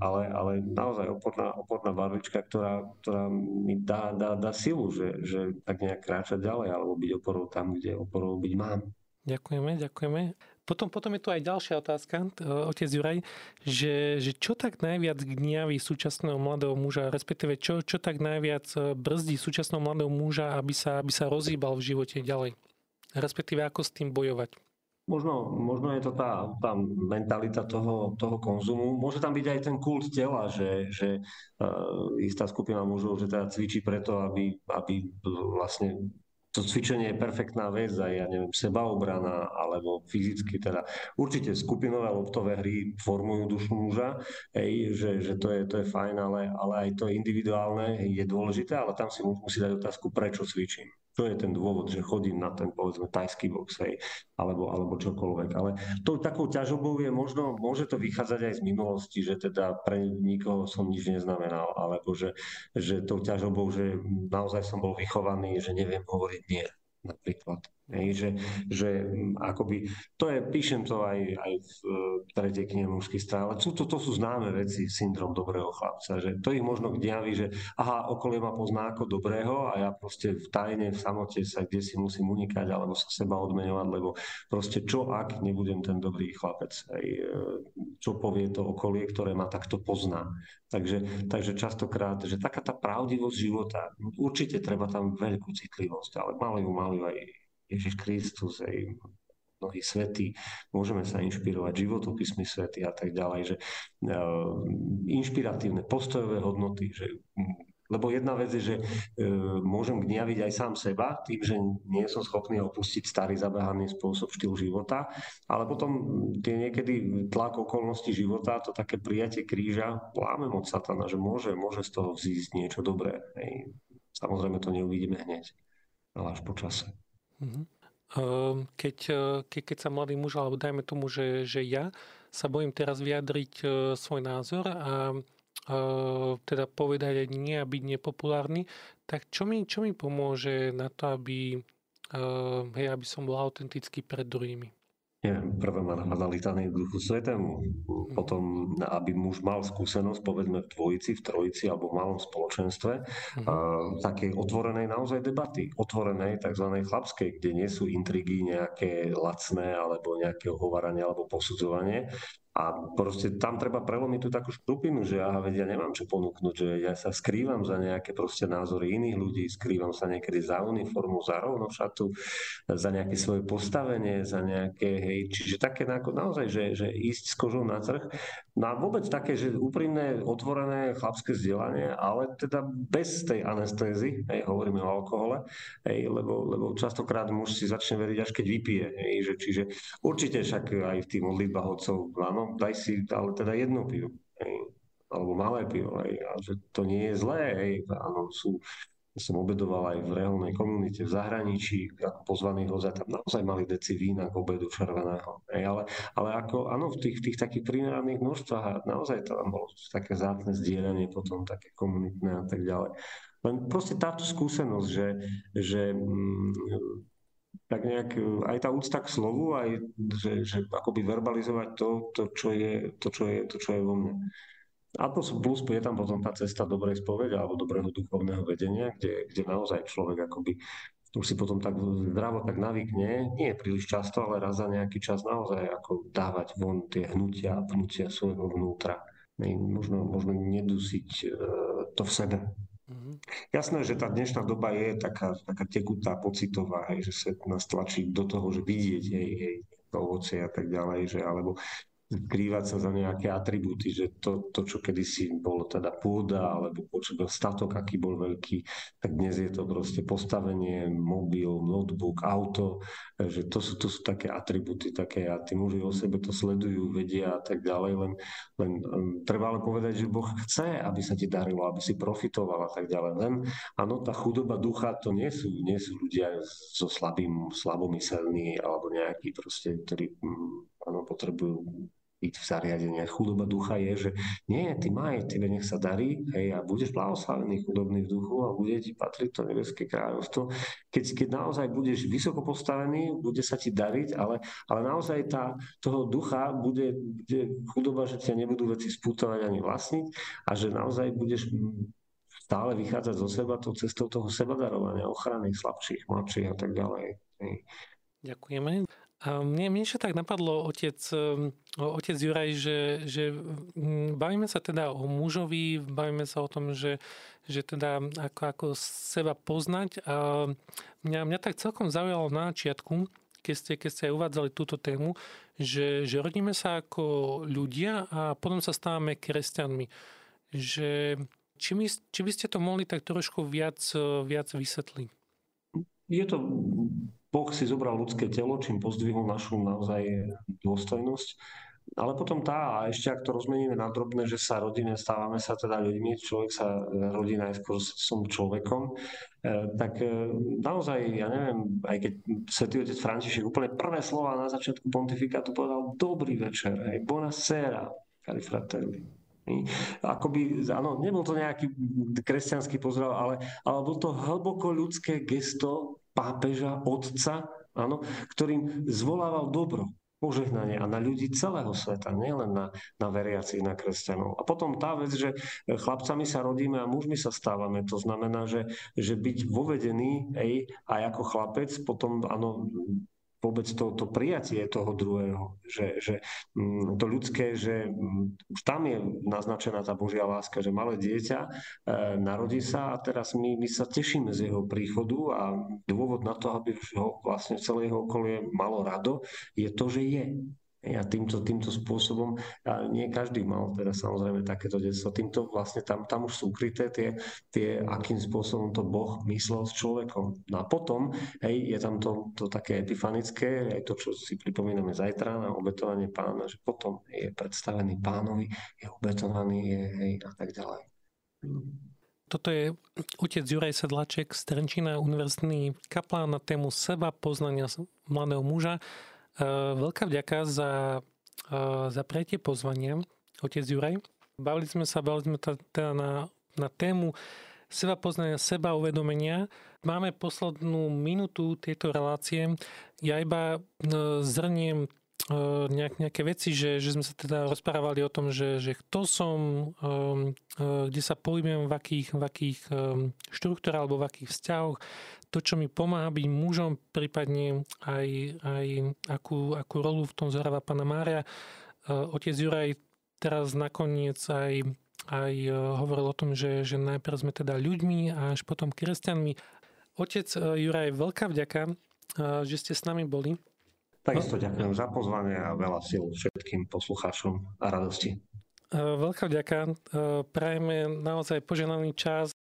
ale, ale naozaj oporná, oporná barvička, ktorá, ktorá mi dá, dá, dá silu, že, že tak nejak kráčať ďalej alebo byť oporou tam, kde oporou byť mám. Ďakujeme, ďakujeme. Potom, potom je tu aj ďalšia otázka, otec Juraj, že, že čo tak najviac gniaví súčasného mladého muža, respektíve čo, čo tak najviac e, brzdí súčasného mladého muža, aby sa, aby sa rozhýbal v živote ďalej? Respektíve ako s tým bojovať? Možno, možno je to tá, tá mentalita toho, toho konzumu. Môže tam byť aj ten kult tela, že, že uh, istá skupina mužov, že teda cvičí preto, aby, aby vlastne to cvičenie je perfektná vec, aj ja neviem, sebaobrana, alebo fyzicky teda. Určite skupinové loptové hry formujú dušu muža, hej, že, že to, je, to je fajn, ale, ale aj to individuálne je dôležité, ale tam si musí dať otázku, prečo cvičím. Čo je ten dôvod, že chodím na ten, povedzme, tajský box, hej, alebo, alebo čokoľvek. Ale to takou ťažobou je možno, môže to vychádzať aj z minulosti, že teda pre nikoho som nič neznamenal, alebo že, že tou ťažobou, že naozaj som bol vychovaný, že neviem hovoriť nie napríklad. Hej, že, že mm, akoby, to je, píšem to aj, aj v tretej knihe mužských strán, ale sú, to, to sú známe veci, syndrom dobrého chlapca, že to ich možno gňaví, že aha, okolie ma pozná ako dobrého a ja proste v tajne, v samote sa kde si musím unikať alebo sa seba odmeňovať, lebo proste čo ak nebudem ten dobrý chlapec, hej, e, čo povie to okolie, ktoré ma takto pozná. Takže, takže častokrát, že taká tá pravdivosť života, určite treba tam veľkú citlivosť, ale mali ju, mali aj Ježiš Kristus, aj mnohí svety, môžeme sa inšpirovať, životopismy svety a tak ďalej, že uh, inšpiratívne postojové hodnoty, že lebo jedna vec je, že e, môžem gniaviť aj sám seba tým, že nie som schopný opustiť starý zabehaný spôsob štýl života, ale potom tie niekedy tlak okolností života, to také prijatie kríža, lámem od satana, že môže, môže z toho vzísť niečo dobré. Hej. Samozrejme to neuvidíme hneď, ale až po čase. Mhm. Ehm, keď, e, keď, keď sa mladý muž, alebo dajme tomu, že, že ja sa bojím teraz vyjadriť e, svoj názor a, a e, teda povedať aj nie a byť nepopulárny, tak čo mi, čo mi pomôže na to, aby, hej, aby som bol autentický pred druhými? Prvé ma litany v duchu svetému, potom, aby muž mal skúsenosť, povedzme v dvojici, v trojici alebo v malom spoločenstve, uh-huh. a, také otvorenej naozaj debaty, otvorenej tzv. chlapskej, kde nie sú intrigy nejaké lacné alebo nejaké ohováranie alebo posudzovanie, a proste tam treba prelomiť tú takú škrupinu, že aha, veď ja nemám čo ponúknuť, že ja sa skrývam za nejaké proste názory iných ľudí, skrývam sa niekedy za uniformu, za rovnošatu, za nejaké svoje postavenie, za nejaké, hej, čiže také naozaj, že, že ísť s kožou na trh, no a vôbec také, že úprimné, otvorené chlapské vzdelanie, ale teda bez tej anestézy, hej, hovoríme o alkohole, hej, lebo, lebo častokrát muž si začne veriť, až keď vypije, hej, že, čiže určite však aj v tých modlitbách otcov, áno, daj si ale teda jedno pivo, hej, alebo malé pivo, hej, a že to nie je zlé, hej, áno, sú, som obedoval aj v reálnej komunite v zahraničí, ako pozvaný hoza, tam naozaj mali deci vína k obedu červeného. Hej, ale, ale ako, áno, v tých, tých takých primeraných množstvách naozaj tam bolo také zátne zdieľanie potom, také komunitné a tak ďalej. Len proste táto skúsenosť, že, že mm, tak nejak e, aj tá úcta k slovu, aj že, že akoby verbalizovať to, to, čo je, to, čo je, to, čo je vo mne. A to plus je tam potom tá cesta dobrej spovede alebo dobrého duchovného vedenia, kde, kde naozaj človek akoby už si potom tak zdravo tak navykne, nie príliš často, ale raz za nejaký čas naozaj ako dávať von tie hnutia a pnutia svojho vnútra. Možno, možno nedusiť e, to v sebe, Mm-hmm. Jasné, že tá dnešná doba je taká, taká tekutá, pocitová, hej, že sa nás tlačí do toho, že vidieť jej, jej ovocie a tak ďalej, že alebo skrývať sa za nejaké atribúty, že to, to čo kedysi bolo teda pôda, alebo počutil statok, aký bol veľký, tak dnes je to proste postavenie, mobil, notebook, auto, že to sú, to sú také atribúty, také a tí muži o sebe to sledujú, vedia a tak ďalej, len, len um, treba ale povedať, že Boh chce, aby sa ti darilo, aby si profitoval a tak ďalej. Len áno, tá chudoba ducha, to nie sú, nie sú ľudia so slabým, slabomyselní alebo nejakí proste, ktorí áno, potrebujú byť v zariadeniach. Chudoba ducha je, že nie, ty maj, tebe nech sa darí, hej, a budeš blahoslavený chudobný v duchu a bude ti patriť to nebeské kráľovstvo. Keď, keď naozaj budeš vysoko postavený, bude sa ti dariť, ale, ale naozaj tá, toho ducha bude, bude chudoba, že ťa nebudú veci spútovať ani vlastniť a že naozaj budeš stále vychádzať zo seba tou cestou toho sebadarovania, ochrany slabších, mladších a tak ďalej. Ďakujeme. A mne, mne ešte tak napadlo otec, um, otec Juraj, že, že mm, bavíme sa teda o mužovi, bavíme sa o tom, že, že teda ako, ako seba poznať. A mňa, mňa tak celkom zaujalo na začiatku, keď ste, keď ste aj uvádzali túto tému, že, že rodíme sa ako ľudia a potom sa stávame kresťanmi. Že, či, my, či by ste to mohli tak trošku viac, viac vysvetliť? Je to Boh si zobral ľudské telo, čím pozdvihol našu naozaj dôstojnosť. ale potom tá, a ešte ak to rozmeníme na drobné, že sa rodíme, stávame sa teda ľuďmi, človek sa rodí najskôr som človekom, e, tak e, naozaj, ja neviem, aj keď svätý otec František úplne prvé slova na začiatku pontifikátu povedal dobrý večer, hej, sera, cari fratelli. Akoby, áno, nebol to nejaký kresťanský pozdrav, ale, ale bol to hlboko ľudské gesto pápeža, otca, áno, ktorým zvolával dobro požehnanie a na ľudí celého sveta, nielen na, na veriacich, na kresťanov. A potom tá vec, že chlapcami sa rodíme a mužmi sa stávame, to znamená, že, že byť vovedený ej, aj ako chlapec, potom áno, vôbec to, to prijatie toho druhého, že, že mm, to ľudské, že mm, už tam je naznačená tá Božia láska, že malé dieťa e, narodí sa a teraz my, my sa tešíme z jeho príchodu a dôvod na to, aby ho vlastne celé jeho okolie malo rado, je to, že je. A týmto, týmto spôsobom, a nie každý mal teda samozrejme takéto detstvo, týmto vlastne tam, tam už sú ukryté tie, tie, akým spôsobom to Boh myslel s človekom. No a potom, hej, je tam to, to také epifanické, aj to, čo si pripomíname zajtra na obetovanie pána, že potom je predstavený pánovi, je obetovaný, je, hej, a tak ďalej. Toto je otec Juraj Sedlaček z Trenčína, univerzitný kaplán na tému seba poznania mladého muža. Eh, veľká vďaka za, eh, za pretie pozvania, otec Juraj. Bavili sme sa, bavili sme teda na, na tému seba poznania, seba uvedomenia. Máme poslednú minútu tejto relácie. Ja iba eh, zrniem nejak, nejaké veci, že, že sme sa teda rozprávali o tom, že, že kto som, kde sa pohybujem, v akých, v akých štruktúrach alebo v akých vzťahoch, to, čo mi pomáha byť mužom, prípadne aj, aj akú, akú rolu v tom zohráva pána Mária. E, otec Juraj teraz nakoniec aj, aj e, hovoril o tom, že, že najprv sme teda ľuďmi a až potom kresťanmi. Otec e, Juraj, veľká vďaka, že ste s nami boli. Takisto ďakujem za pozvanie a veľa síl všetkým poslucháčom a radosti. Veľká vďaka. Prajeme naozaj poženaný čas